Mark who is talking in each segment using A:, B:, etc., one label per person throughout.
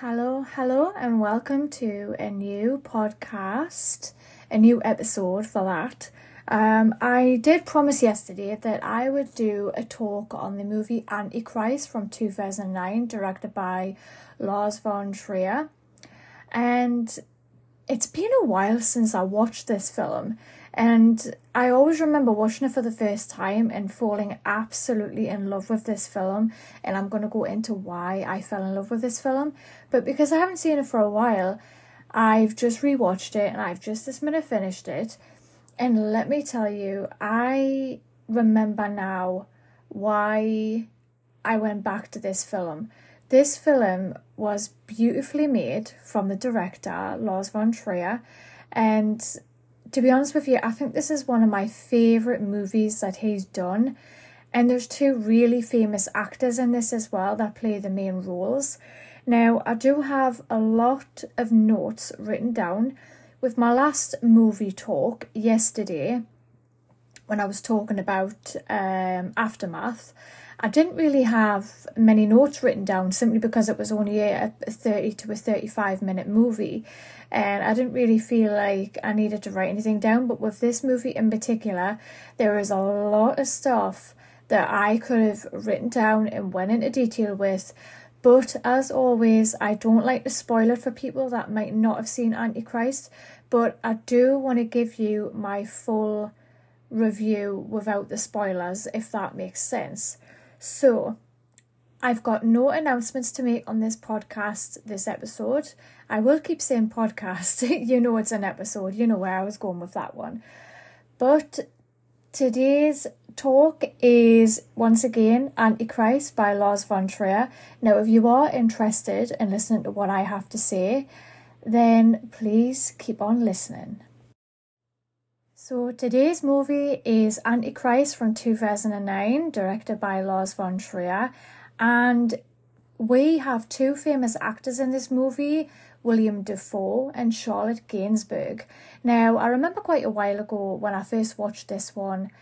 A: Hello, hello, and welcome to a new podcast, a new episode for that. Um, I did promise yesterday that I would do a talk on the movie Antichrist from 2009, directed by Lars von Trier. And it's been a while since I watched this film, and I always remember watching it for the first time and falling absolutely in love with this film. And I'm going to go into why I fell in love with this film. But because I haven't seen it for a while, I've just rewatched it and I've just this minute finished it. And let me tell you, I remember now why I went back to this film. This film was beautifully made from the director, Lars von Trier, and to be honest with you, I think this is one of my favourite movies that he's done. And there's two really famous actors in this as well that play the main roles. Now, I do have a lot of notes written down with my last movie talk yesterday when I was talking about um, Aftermath. I didn't really have many notes written down simply because it was only a, a 30 to a 35 minute movie and I didn't really feel like I needed to write anything down. But with this movie in particular, there is a lot of stuff that I could have written down and went into detail with. But as always, I don't like to spoil it for people that might not have seen Antichrist. But I do want to give you my full review without the spoilers, if that makes sense. So, I've got no announcements to make on this podcast this episode. I will keep saying podcast. you know it's an episode. You know where I was going with that one. But today's talk is once again Antichrist by Lars von Trier. Now, if you are interested in listening to what I have to say, then please keep on listening. So today's movie is Antichrist from 2009, directed by Lars von Trier, and we have two famous actors in this movie, William Dafoe and Charlotte Gainsbourg. Now, I remember quite a while ago when I first watched this one,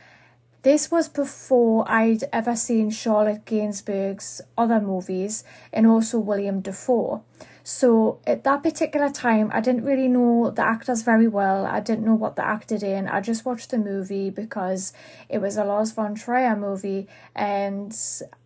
A: this was before I'd ever seen Charlotte Gainsbourg's other movies and also William Dafoe. So at that particular time, I didn't really know the actors very well. I didn't know what they acted in. I just watched the movie because it was a Lars von Trier movie, and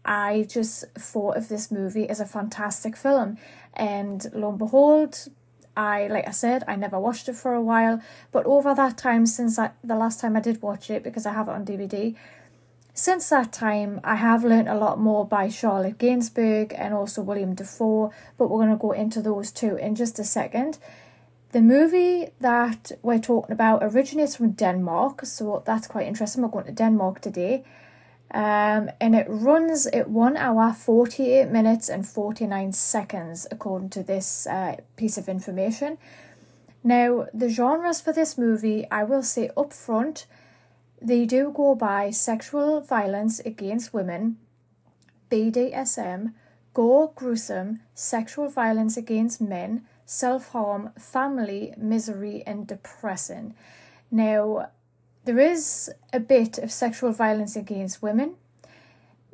A: I just thought of this movie as a fantastic film. And lo and behold, I like I said, I never watched it for a while, but over that time since I, the last time I did watch it because I have it on DVD, since that time, I have learnt a lot more by Charlotte Gainsbourg and also William Dafoe, but we're going to go into those two in just a second. The movie that we're talking about originates from Denmark, so that's quite interesting. We're going to Denmark today. Um, and it runs at 1 hour 48 minutes and 49 seconds, according to this uh, piece of information. Now, the genres for this movie, I will say up front, they do go by sexual violence against women, BDSM, gore, gruesome, sexual violence against men, self harm, family, misery, and depressing. Now, there is a bit of sexual violence against women.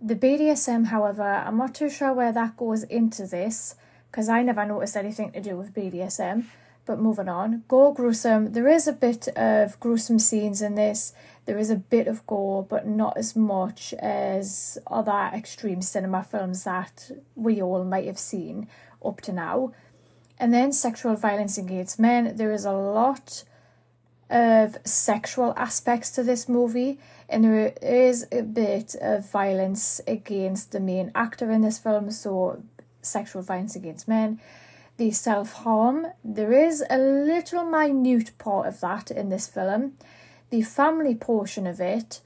A: The BDSM, however, I'm not too sure where that goes into this because I never noticed anything to do with BDSM. But moving on, gore gruesome. There is a bit of gruesome scenes in this. There is a bit of gore, but not as much as other extreme cinema films that we all might have seen up to now. And then sexual violence against men. There is a lot of sexual aspects to this movie, and there is a bit of violence against the main actor in this film, so sexual violence against men the self harm. There is a little minute part of that in this film. The family portion of it.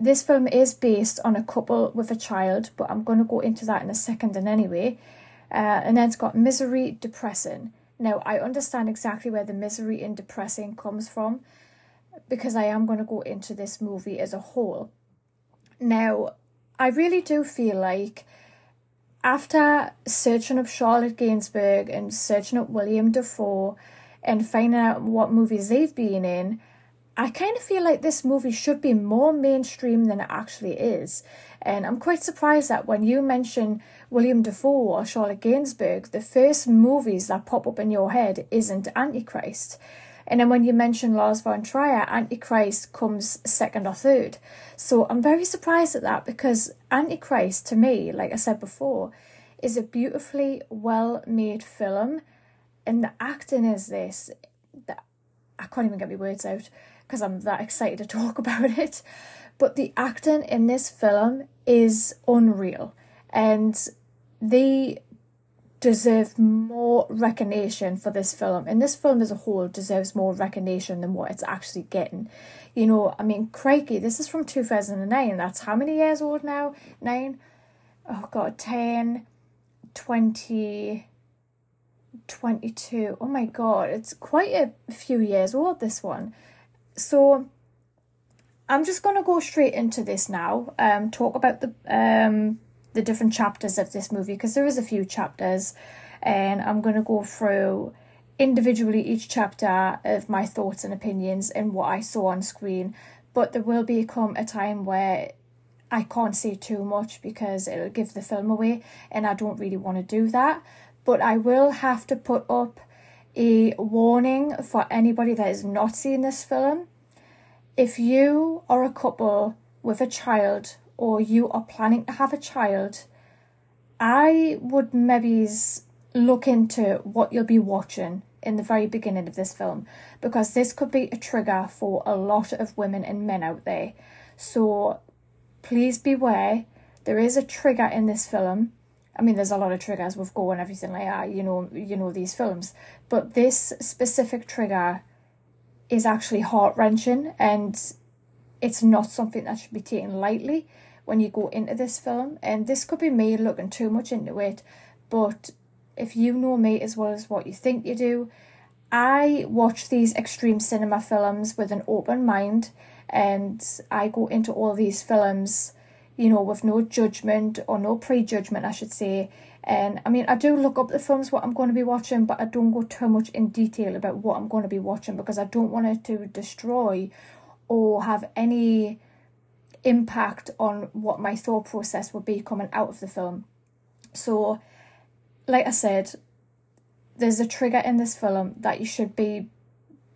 A: This film is based on a couple with a child, but I'm going to go into that in a second and anyway. Uh, and then it's got misery, depressing. Now, I understand exactly where the misery and depressing comes from because I am going to go into this movie as a whole. Now, I really do feel like after searching up Charlotte Gainsbourg and searching up William Dafoe and finding out what movies they've been in, I kind of feel like this movie should be more mainstream than it actually is. And I'm quite surprised that when you mention William Dafoe or Charlotte Gainsbourg, the first movies that pop up in your head isn't Antichrist. And then when you mention Lars von Trier, Antichrist comes second or third. So I'm very surprised at that because Antichrist, to me, like I said before, is a beautifully well made film. And the acting is this. I can't even get my words out because I'm that excited to talk about it. But the acting in this film is unreal. And they deserve more recognition for this film. And this film as a whole deserves more recognition than what it's actually getting. You know, I mean, crikey, this is from 2009. That's how many years old now? Nine? Oh, God, 10, 20, 22. Oh, my God, it's quite a few years old, this one. So, I'm just going to go straight into this now, um, talk about the um, the different chapters of this movie because there is a few chapters and I'm going to go through individually each chapter of my thoughts and opinions and what I saw on screen. But there will become a time where I can't say too much because it'll give the film away and I don't really want to do that. But I will have to put up a warning for anybody that is not seen this film. If you are a couple with a child or you are planning to have a child, I would maybe look into what you'll be watching in the very beginning of this film because this could be a trigger for a lot of women and men out there. So please beware. There is a trigger in this film. I mean, there's a lot of triggers with go and everything like that. You know, you know these films, but this specific trigger is actually heart wrenching and it's not something that should be taken lightly when you go into this film. And this could be me looking too much into it, but if you know me as well as what you think you do, I watch these extreme cinema films with an open mind and I go into all these films, you know, with no judgment or no prejudgment, I should say. And I mean, I do look up the films what I'm going to be watching, but I don't go too much in detail about what I'm going to be watching because I don't want it to destroy or have any impact on what my thought process would be coming out of the film. So, like I said, there's a trigger in this film that you should be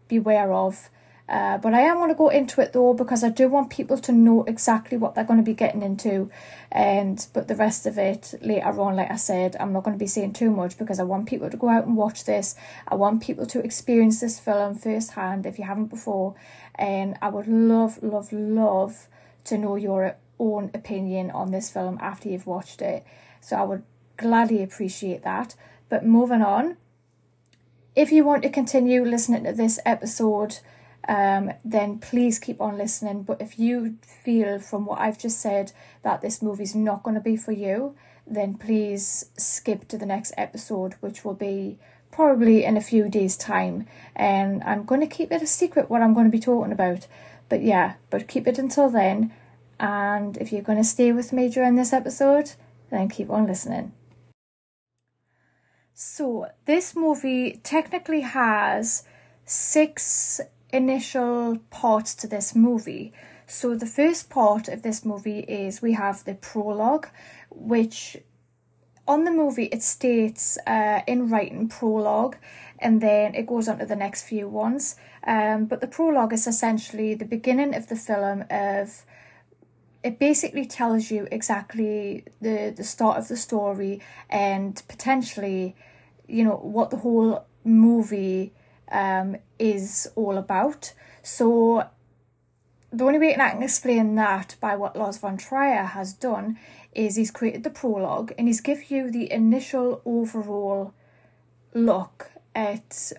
A: beware of. Uh, but I am going to go into it though because I do want people to know exactly what they're going to be getting into, and but the rest of it later on, like I said, I'm not going to be saying too much because I want people to go out and watch this. I want people to experience this film firsthand if you haven't before, and I would love, love, love to know your own opinion on this film after you've watched it. So I would gladly appreciate that. But moving on, if you want to continue listening to this episode, um, then please keep on listening. But if you feel from what I've just said that this movie's not going to be for you, then please skip to the next episode, which will be probably in a few days' time. And I'm going to keep it a secret what I'm going to be talking about. But yeah, but keep it until then. And if you're going to stay with me during this episode, then keep on listening. So, this movie technically has six initial parts to this movie. So, the first part of this movie is we have the prologue, which on the movie it states uh, in writing prologue and then it goes on to the next few ones. Um, but the prologue is essentially the beginning of the film of it basically tells you exactly the the start of the story and potentially you know what the whole movie um is all about so the only way I can explain that by what Lars von Trier has done is he's created the prologue and he's give you the initial overall look at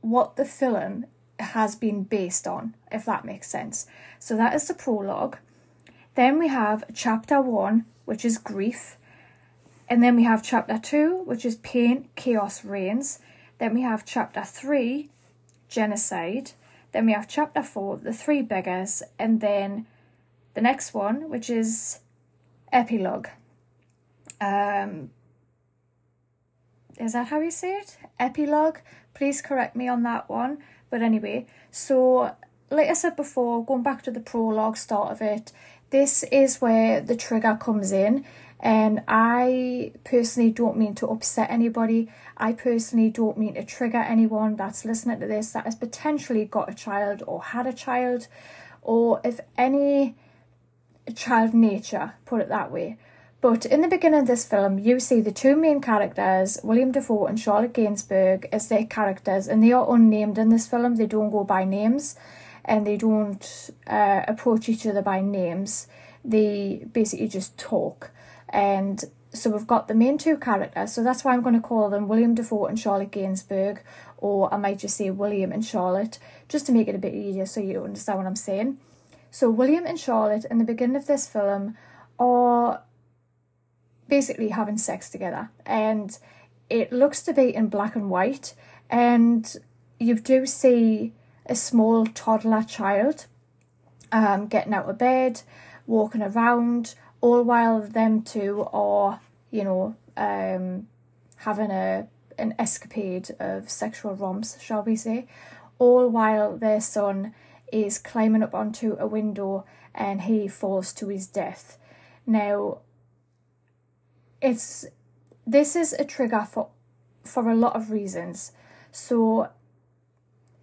A: what the film has been based on, if that makes sense. So that is the prologue. Then we have chapter one, which is grief. And then we have chapter two, which is pain, chaos reigns. Then we have chapter three, genocide. Then we have chapter four, the three beggars. And then the next one, which is epilogue. Um, is that how you say it? Epilogue? Please correct me on that one. But anyway, so like I said before, going back to the prologue start of it, this is where the trigger comes in. And I personally don't mean to upset anybody. I personally don't mean to trigger anyone that's listening to this that has potentially got a child or had a child, or if any child nature, put it that way. But in the beginning of this film, you see the two main characters, William Dafoe and Charlotte Gainsbourg, as their characters, and they are unnamed in this film. They don't go by names and they don't uh, approach each other by names. They basically just talk. And so we've got the main two characters, so that's why I'm going to call them William Dafoe and Charlotte Gainsbourg, or I might just say William and Charlotte, just to make it a bit easier so you understand what I'm saying. So, William and Charlotte in the beginning of this film are basically having sex together, and it looks to be in black and white, and you do see a small toddler child um, getting out of bed, walking around, all while them two are, you know, um, having a an escapade of sexual romps, shall we say, all while their son is climbing up onto a window and he falls to his death. Now, it's this is a trigger for for a lot of reasons. So,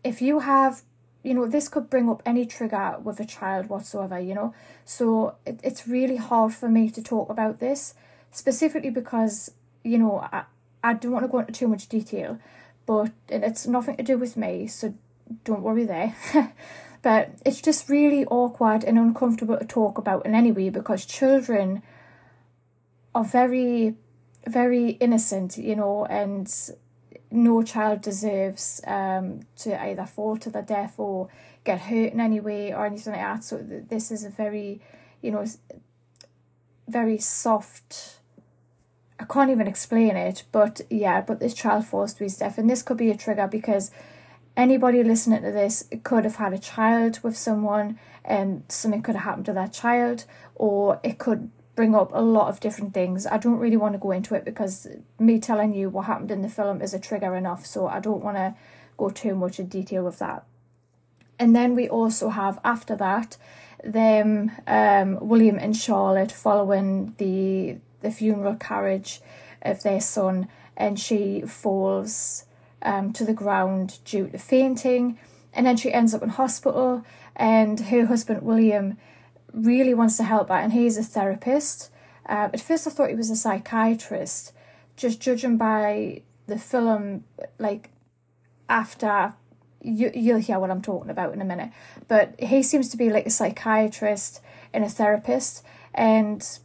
A: if you have you know this could bring up any trigger with a child whatsoever you know so it, it's really hard for me to talk about this specifically because you know I, I don't want to go into too much detail but it's nothing to do with me so don't worry there but it's just really awkward and uncomfortable to talk about in any way because children are very very innocent you know and no child deserves um, to either fall to their death or get hurt in any way or anything like that. So th- this is a very, you know, very soft. I can't even explain it, but yeah, but this child falls to his death, and this could be a trigger because anybody listening to this could have had a child with someone, and something could have happened to that child, or it could bring up a lot of different things. I don't really want to go into it because me telling you what happened in the film is a trigger enough, so I don't want to go too much in detail with that. And then we also have after that them um, William and Charlotte following the the funeral carriage of their son, and she falls um, to the ground due to fainting, and then she ends up in hospital, and her husband William really wants to help her, and he's a therapist. Uh, at first, I thought he was a psychiatrist, just judging by the film. Like after you, you'll hear what I'm talking about in a minute, but he seems to be like a psychiatrist and a therapist, and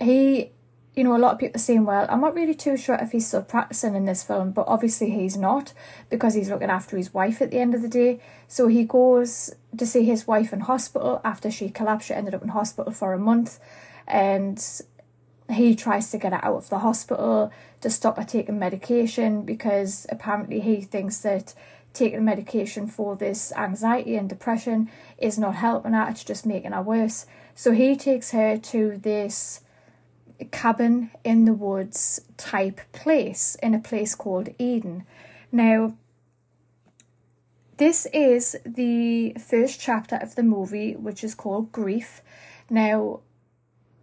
A: he you know, a lot of people are saying, well, I'm not really too sure if he's still practicing in this film, but obviously he's not because he's looking after his wife at the end of the day. So he goes to see his wife in hospital after she collapsed. She ended up in hospital for a month and he tries to get her out of the hospital to stop her taking medication because apparently he thinks that taking medication for this anxiety and depression is not helping her, it's just making her worse. So he takes her to this cabin in the woods type place in a place called Eden. Now, this is the first chapter of the movie, which is called Grief. Now,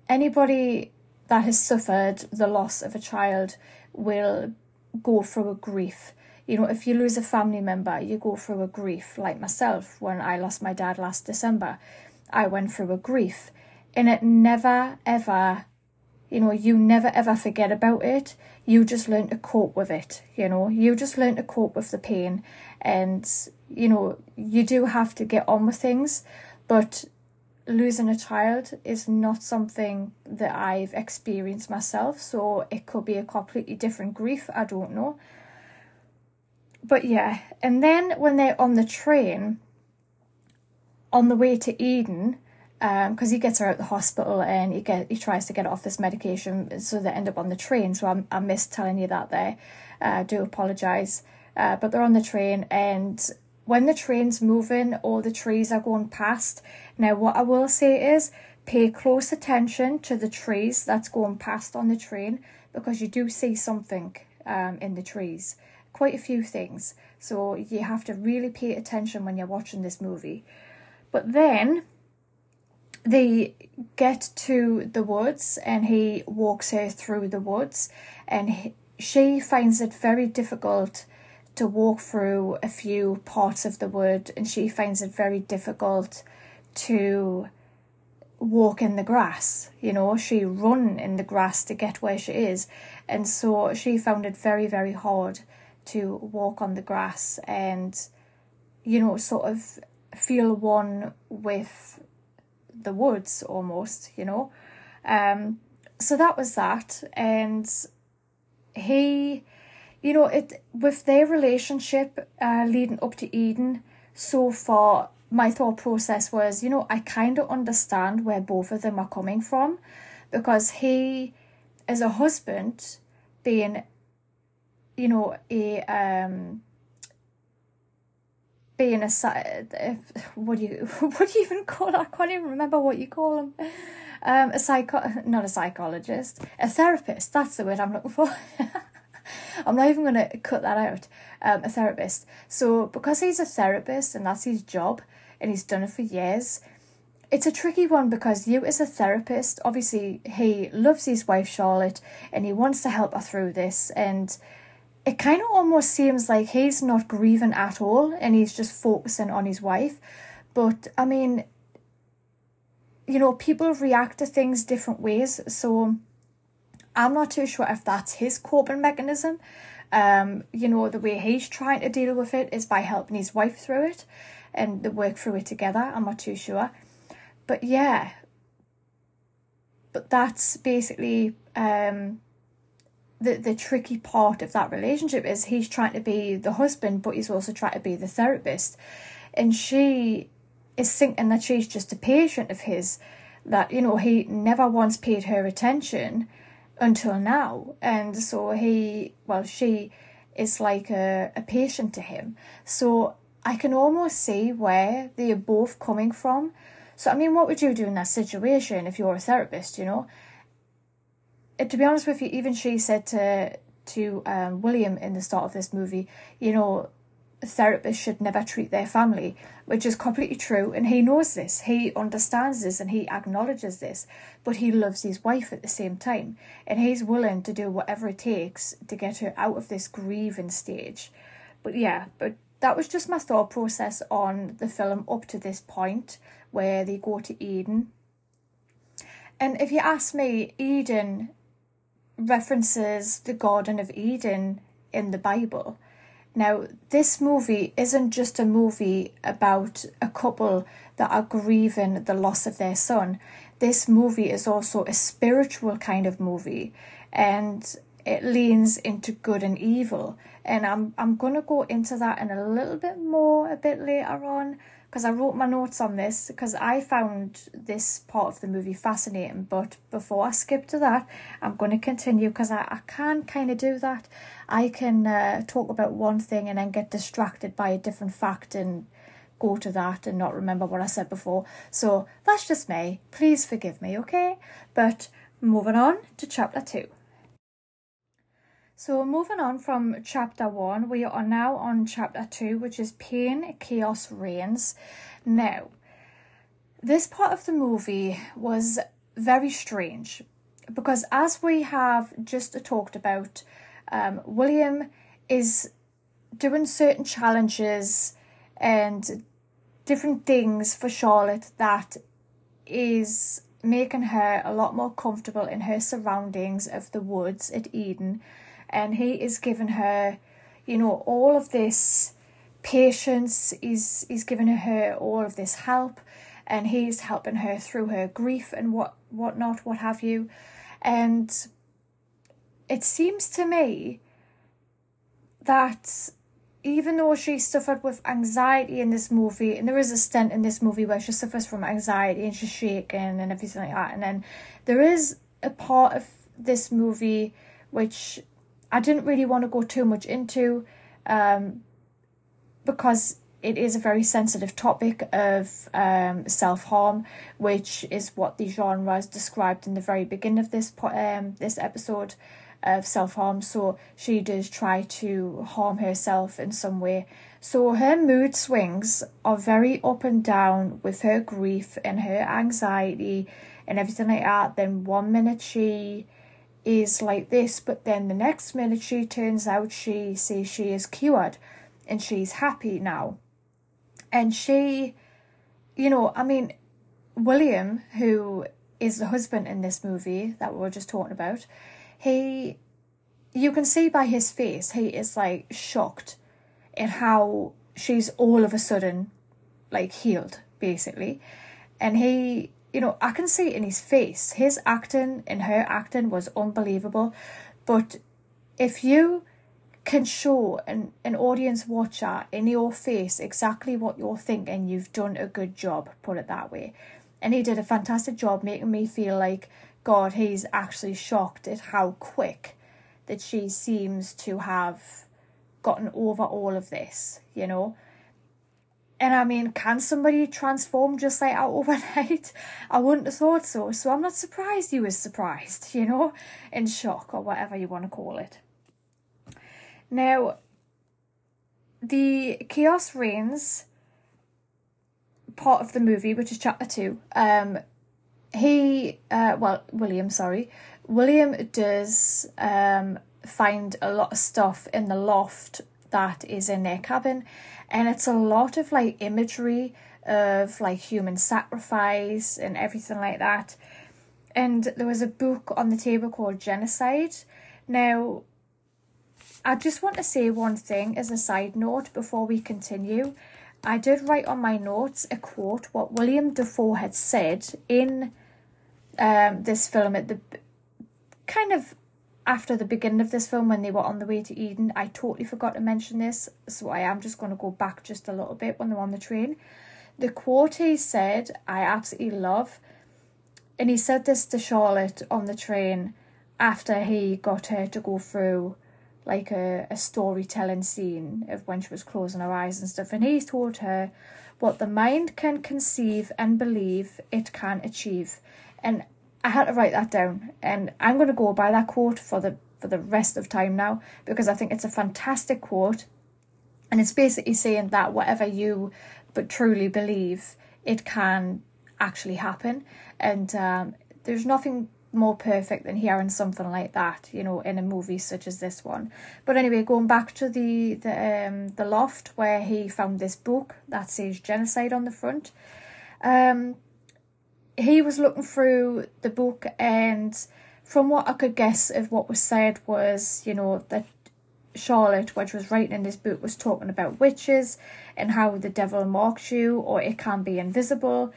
A: anybody that has suffered the loss of a child will go through a grief. You know, if you lose a family member, you go through a grief. Like myself, when I lost my dad last December, I went through a grief. And it never, ever you know, you never ever forget about it. You just learn to cope with it, you know, you just learn to cope with the pain. And, you know, you do have to get on with things, but losing a child is not something that I've experienced myself. So it could be a completely different grief. I don't know. But yeah, and then when they're on the train, on the way to Eden, because um, he gets her out the hospital and he get he tries to get off this medication, so they end up on the train. So I'm, I missed telling you that there. Uh, I do apologise, uh, but they're on the train and when the train's moving all the trees are going past. Now, what I will say is pay close attention to the trees that's going past on the train because you do see something um, in the trees, quite a few things. So you have to really pay attention when you're watching this movie. But then they get to the woods and he walks her through the woods and he, she finds it very difficult to walk through a few parts of the wood and she finds it very difficult to walk in the grass you know she run in the grass to get where she is. And so she found it very very hard to walk on the grass and you know sort of feel one with the woods almost you know? Um so that was that. And he you know it with their relationship uh, leading up to eden so far my thought process was you know i kind of understand where both of them are coming from because he as a husband being you know a um being a what do you what do you even call? I can't even remember what you call them. Um, a psycho, not a psychologist, a therapist. That's the word I'm looking for. I'm not even going to cut that out. Um, a therapist. So because he's a therapist and that's his job, and he's done it for years, it's a tricky one because you as a therapist, obviously he loves his wife Charlotte and he wants to help her through this and it kind of almost seems like he's not grieving at all and he's just focusing on his wife. But I mean, you know, people react to things different ways. So I'm not too sure if that's his coping mechanism. Um, you know, the way he's trying to deal with it is by helping his wife through it and they work through it together. I'm not too sure. But yeah. But that's basically um the the tricky part of that relationship is he's trying to be the husband but he's also trying to be the therapist. And she is thinking that she's just a patient of his that you know he never once paid her attention until now. And so he well she is like a, a patient to him. So i can almost see where they are both coming from. So i mean what would you do in that situation if you're a therapist you know to be honest with you, even she said to to um, William in the start of this movie, you know, therapists should never treat their family, which is completely true. And he knows this, he understands this, and he acknowledges this. But he loves his wife at the same time, and he's willing to do whatever it takes to get her out of this grieving stage. But yeah, but that was just my thought process on the film up to this point where they go to Eden. And if you ask me, Eden references the Garden of Eden in the Bible. Now, this movie isn't just a movie about a couple that are grieving the loss of their son. This movie is also a spiritual kind of movie and it leans into good and evil. And I'm I'm gonna go into that in a little bit more a bit later on because I wrote my notes on this because I found this part of the movie fascinating. But before I skip to that, I'm going to continue because I, I can kind of do that. I can uh, talk about one thing and then get distracted by a different fact and go to that and not remember what I said before. So that's just me. Please forgive me, okay? But moving on to chapter two. So, moving on from chapter one, we are now on chapter two, which is Pain, Chaos Reigns. Now, this part of the movie was very strange because, as we have just talked about, um, William is doing certain challenges and different things for Charlotte that is making her a lot more comfortable in her surroundings of the woods at Eden and he is giving her, you know, all of this patience. He's he's giving her all of this help, and he's helping her through her grief and what whatnot, what have you, and it seems to me that even though she suffered with anxiety in this movie, and there is a stint in this movie where she suffers from anxiety and she's shaking and everything like that, and then there is a part of this movie which I didn't really want to go too much into um, because it is a very sensitive topic of um, self harm, which is what the genre is described in the very beginning of this um, this episode. of self harm. So she does try to harm herself in some way. So her mood swings are very up and down with her grief and her anxiety and everything like that. Then one minute she is like this, but then the next minute she turns out she says she is cured and she's happy now. And she, you know, I mean, William, who is the husband in this movie that we were just talking about, he, you can see by his face, he is like shocked at how she's all of a sudden like healed, basically. And he, you know, I can see it in his face. His acting and her acting was unbelievable. But if you can show an, an audience watcher in your face exactly what you're thinking, you've done a good job, put it that way. And he did a fantastic job making me feel like, God, he's actually shocked at how quick that she seems to have gotten over all of this, you know. And I mean, can somebody transform just like out overnight? I wouldn't have thought so. So I'm not surprised you was surprised, you know, in shock or whatever you want to call it. Now, the Chaos Reigns part of the movie, which is chapter two, um, he, uh, well, William, sorry, William does um, find a lot of stuff in the loft that is in their cabin, and it's a lot of like imagery of like human sacrifice and everything like that. And there was a book on the table called Genocide. Now, I just want to say one thing as a side note before we continue. I did write on my notes a quote what William Dafoe had said in um, this film at the kind of after the beginning of this film when they were on the way to Eden. I totally forgot to mention this, so I am just going to go back just a little bit when they're on the train. The quote he said, I absolutely love, and he said this to Charlotte on the train after he got her to go through like a, a storytelling scene of when she was closing her eyes and stuff, and he told her what the mind can conceive and believe it can achieve. And I had to write that down, and I'm going to go by that quote for the for the rest of time now because I think it's a fantastic quote, and it's basically saying that whatever you but truly believe, it can actually happen, and um, there's nothing more perfect than hearing something like that, you know, in a movie such as this one. But anyway, going back to the the um the loft where he found this book that says genocide on the front. Um he was looking through the book and from what I could guess of what was said was, you know, that Charlotte, which was writing in this book, was talking about witches and how the devil marks you or it can be invisible.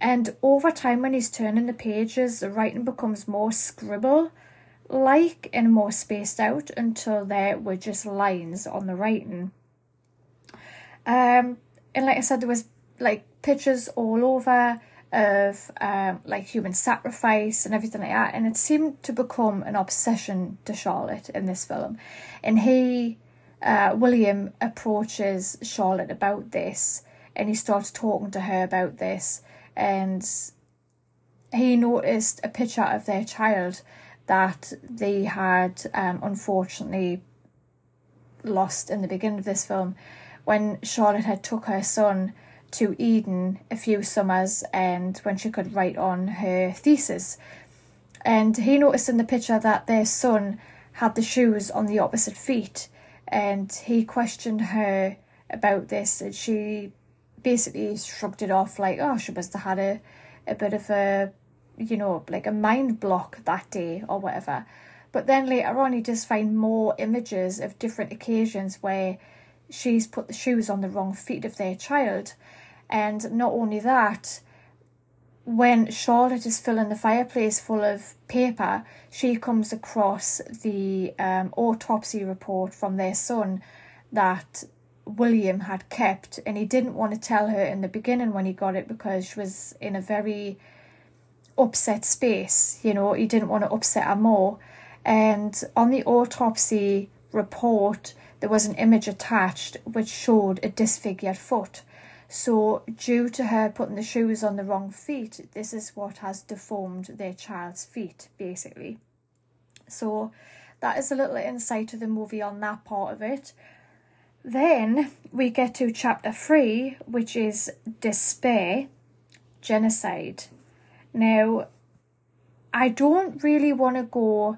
A: And over time, when he's turning the pages, the writing becomes more scribble like and more spaced out until there were just lines on the writing. Um, and like I said, there was like pictures all over of um, like human sacrifice and everything like that. And it seemed to become an obsession to Charlotte in this film. And he, uh, William, approaches Charlotte about this and he starts talking to her about this. And he noticed a picture of their child that they had um, unfortunately lost in the beginning of this film when Charlotte had took her son to Eden a few summers and when she could write on her thesis. And he noticed in the picture that their son had the shoes on the opposite feet and he questioned her about this and she basically shrugged it off like, oh, she must have had a, a bit of a, you know, like a mind block that day or whatever. But then later on, you just find more images of different occasions where she's put the shoes on the wrong feet of their child. And not only that, when Charlotte is filling the fireplace full of paper, she comes across the um, autopsy report from their son that William had kept, and he didn't want to tell her in the beginning when he got it because she was in a very upset space. You know, he didn't want to upset her more. And on the autopsy report, there was an image attached which showed a disfigured foot. So, due to her putting the shoes on the wrong feet, this is what has deformed their child's feet, basically. So, that is a little insight of the movie on that part of it. Then we get to chapter three, which is despair, genocide. Now, I don't really want to go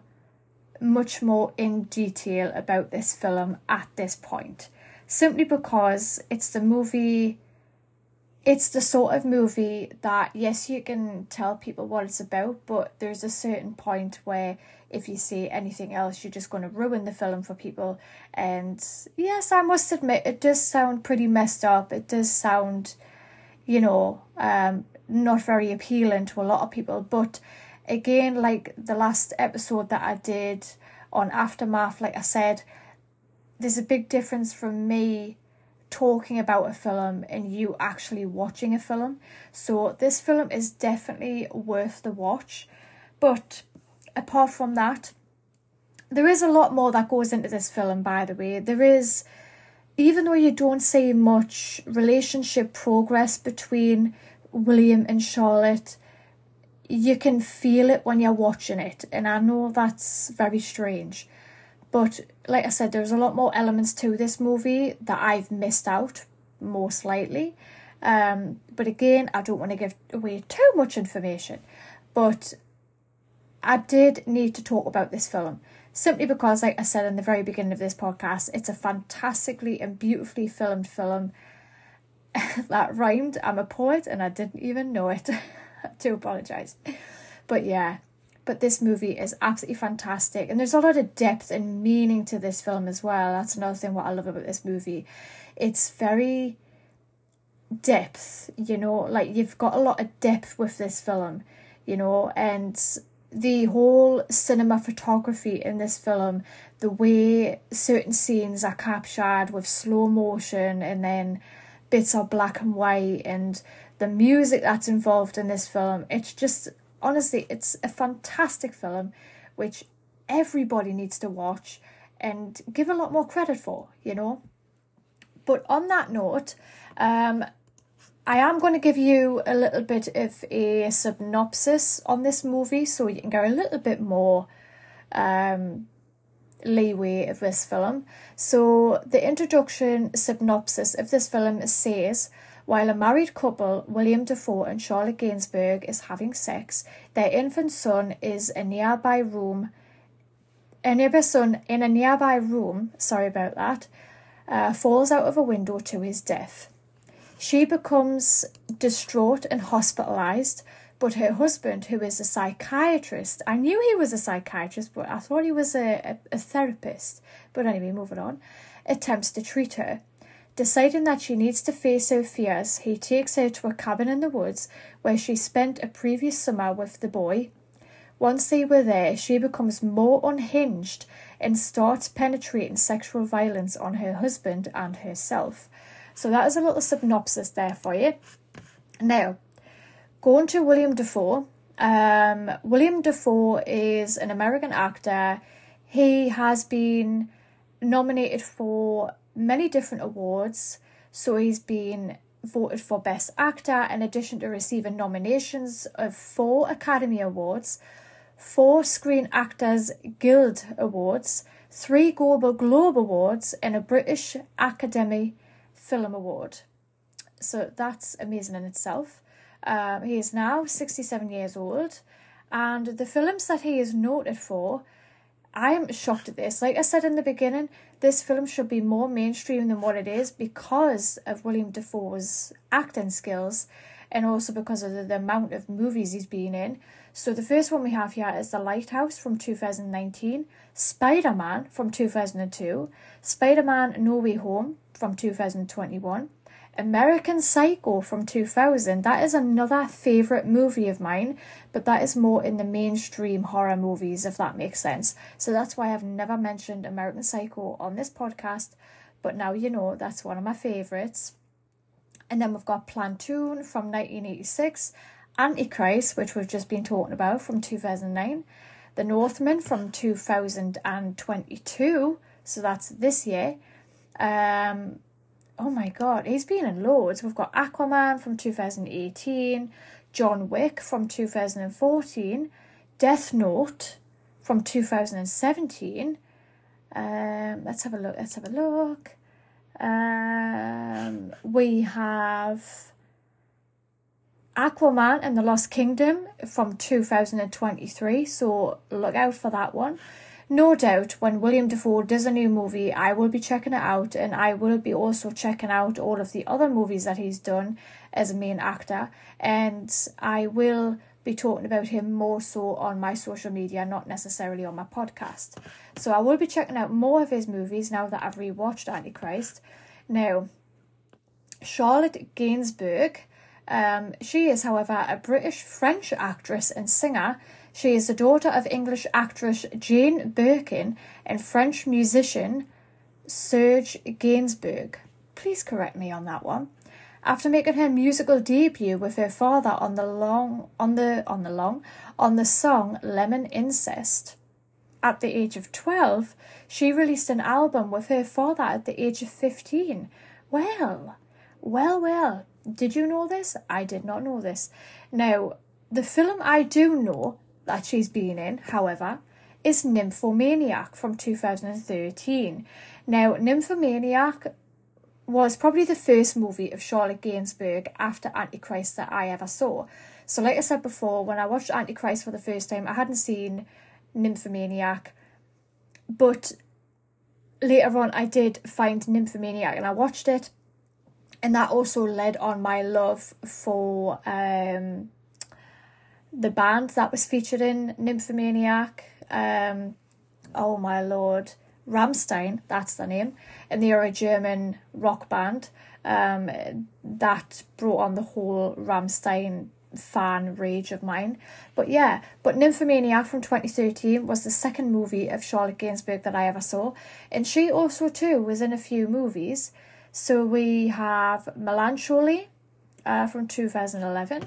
A: much more in detail about this film at this point, simply because it's the movie. It's the sort of movie that, yes, you can tell people what it's about, but there's a certain point where if you say anything else, you're just going to ruin the film for people. And yes, I must admit, it does sound pretty messed up. It does sound, you know, um, not very appealing to a lot of people. But again, like the last episode that I did on Aftermath, like I said, there's a big difference from me talking about a film and you actually watching a film. So this film is definitely worth the watch. But apart from that, there is a lot more that goes into this film, by the way. There is, even though you don't see much relationship progress between William and Charlotte, you can feel it when you're watching it. And I know that's very strange. But like I said, there's a lot more elements to this movie that I've missed out, most likely. Um, but again, I don't want to give away too much information. But I did need to talk about this film simply because, like I said in the very beginning of this podcast, it's a fantastically and beautifully filmed film that rhymed. I'm a poet and I didn't even know it. to apologize. But yeah, but this movie is absolutely fantastic and there's a lot of depth and meaning to this film as well. That's another thing what I love about this movie. It's very depth, you know, like you've got a lot of depth with this film, you know, and the whole cinema photography in this film, the way certain scenes are captured with slow motion and then bits are black and white and the music that's involved in this film, it's just honestly, it's a fantastic film which everybody needs to watch and give a lot more credit for, you know. But on that note, um, I am going to give you a little bit of a synopsis on this movie so you can get a little bit more um, leeway of this film. So, the introduction synopsis of this film says while a married couple, William Dafoe and Charlotte Gainsbourg, is having sex, their infant son is in a nearby room. A neighbour son in a nearby room, sorry about that, uh, falls out of a window to his death. She becomes distraught and hospitalized, but her husband, who is a psychiatrist, I knew he was a psychiatrist, but I thought he was a, a, a therapist. But anyway, moving on, attempts to treat her. Deciding that she needs to face her fears, he takes her to a cabin in the woods where she spent a previous summer with the boy. Once they were there, she becomes more unhinged and starts penetrating sexual violence on her husband and herself. So that is a little synopsis there for you. Now, going to William Dafoe. Um, William Dafoe is an American actor. He has been nominated for many different awards. So he's been voted for Best Actor in addition to receiving nominations of four Academy Awards, four Screen Actors Guild Awards, three Global Globe Awards, and a British Academy Film Award. So that's amazing in itself. Um, he is now 67 years old, and the films that he is noted for I am shocked at this. Like I said in the beginning, this film should be more mainstream than what it is because of William Dafoe's acting skills and also because of the, the amount of movies he's been in. So the first one we have here is The Lighthouse from 2019, Spider Man from 2002, Spider Man No Way Home from 2021, American Psycho from 2000. That is another favourite movie of mine, but that is more in the mainstream horror movies, if that makes sense. So that's why I've never mentioned American Psycho on this podcast, but now you know that's one of my favourites. And then we've got Platoon from 1986, Antichrist, which we've just been talking about from 2009, The Northman from 2022, so that's this year. Um, oh my god, he's been in loads. We've got Aquaman from 2018, John Wick from 2014, Death Note from 2017. Um, let's have a look. Let's have a look. Um, we have Aquaman and the Lost Kingdom from 2023, so look out for that one. No doubt, when William Dafoe does a new movie, I will be checking it out, and I will be also checking out all of the other movies that he's done as a main actor, and I will be talking about him more so on my social media, not necessarily on my podcast. So I will be checking out more of his movies now that I've rewatched Antichrist. Now, Charlotte Gainsbourg, um, she is, however, a British French actress and singer. She is the daughter of English actress Jane Birkin and French musician Serge Gainsbourg. Please correct me on that one. After making her musical debut with her father on the long on the on the long on the song Lemon Incest. At the age of 12, she released an album with her father at the age of 15. Well, well, well, did you know this? I did not know this. Now, the film I do know that she's been in, however, is Nymphomaniac from 2013. Now, Nymphomaniac was probably the first movie of Charlotte Gainsbourg after Antichrist that I ever saw. So, like I said before, when I watched Antichrist for the first time, I hadn't seen Nymphomaniac, but later on I did find Nymphomaniac and I watched it, and that also led on my love for um, the band that was featured in Nymphomaniac. Um, oh my lord, Rammstein, that's the name, and they are a German rock band um, that brought on the whole Rammstein fan rage of mine. But yeah, but Nymphomaniac from 2013 was the second movie of Charlotte Gainsbourg that I ever saw, and she also too was in a few movies. So we have Melancholy uh, from 2011.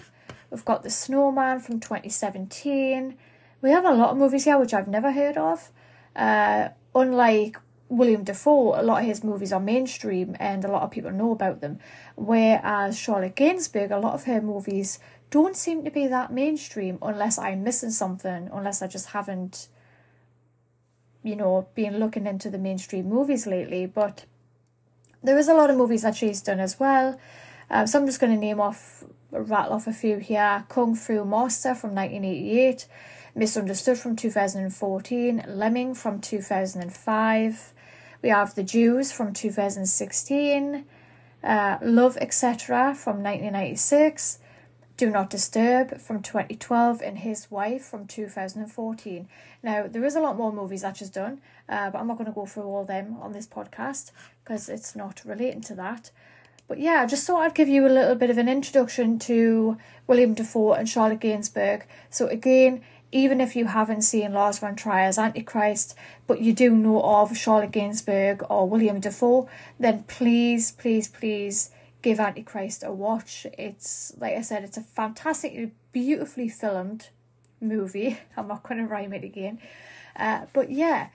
A: We've got The Snowman from 2017. We have a lot of movies here which I've never heard of. Uh, unlike William Dafoe, a lot of his movies are mainstream and a lot of people know about them. Whereas Charlotte Gainsbourg, a lot of her movies don't seem to be that mainstream unless I'm missing something, unless I just haven't, you know, been looking into the mainstream movies lately. But there is a lot of movies that she's done as well. Um, so I'm just going to name off, rattle off a few here. Kung Fu Master from 1988. Misunderstood from 2014, Lemming from 2005. We have The Jews from 2016, uh, Love, etc. from 1996, Do Not Disturb from 2012, and His Wife from 2014. Now, there is a lot more movies that she's done, uh, but I'm not going to go through all them on this podcast because it's not relating to that. But yeah, just thought I'd give you a little bit of an introduction to William Dafoe and Charlotte Gainsbourg. So again, even if you haven't seen Lars von Trier's Antichrist, but you do know of Charlotte Gainsbourg or William Dafoe, then please, please, please give Antichrist a watch. It's, like I said, it's a fantastically, beautifully filmed movie. I'm not going to rhyme it again. Uh, but yeah.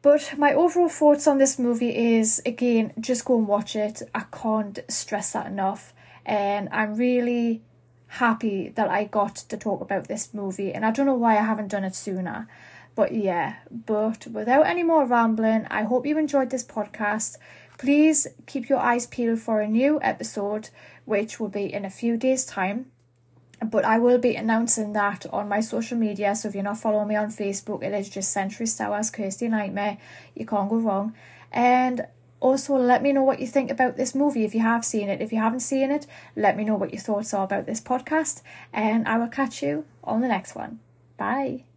A: But my overall thoughts on this movie is again, just go and watch it. I can't stress that enough. And I'm really happy that I got to talk about this movie, and I don't know why I haven't done it sooner. But yeah, but without any more rambling, I hope you enjoyed this podcast. Please keep your eyes peeled for a new episode, which will be in a few days' time. But I will be announcing that on my social media. So if you're not following me on Facebook, it is just Century Stars Kirsty Nightmare. You can't go wrong. And also let me know what you think about this movie if you have seen it. If you haven't seen it, let me know what your thoughts are about this podcast, and I will catch you on the next one. Bye.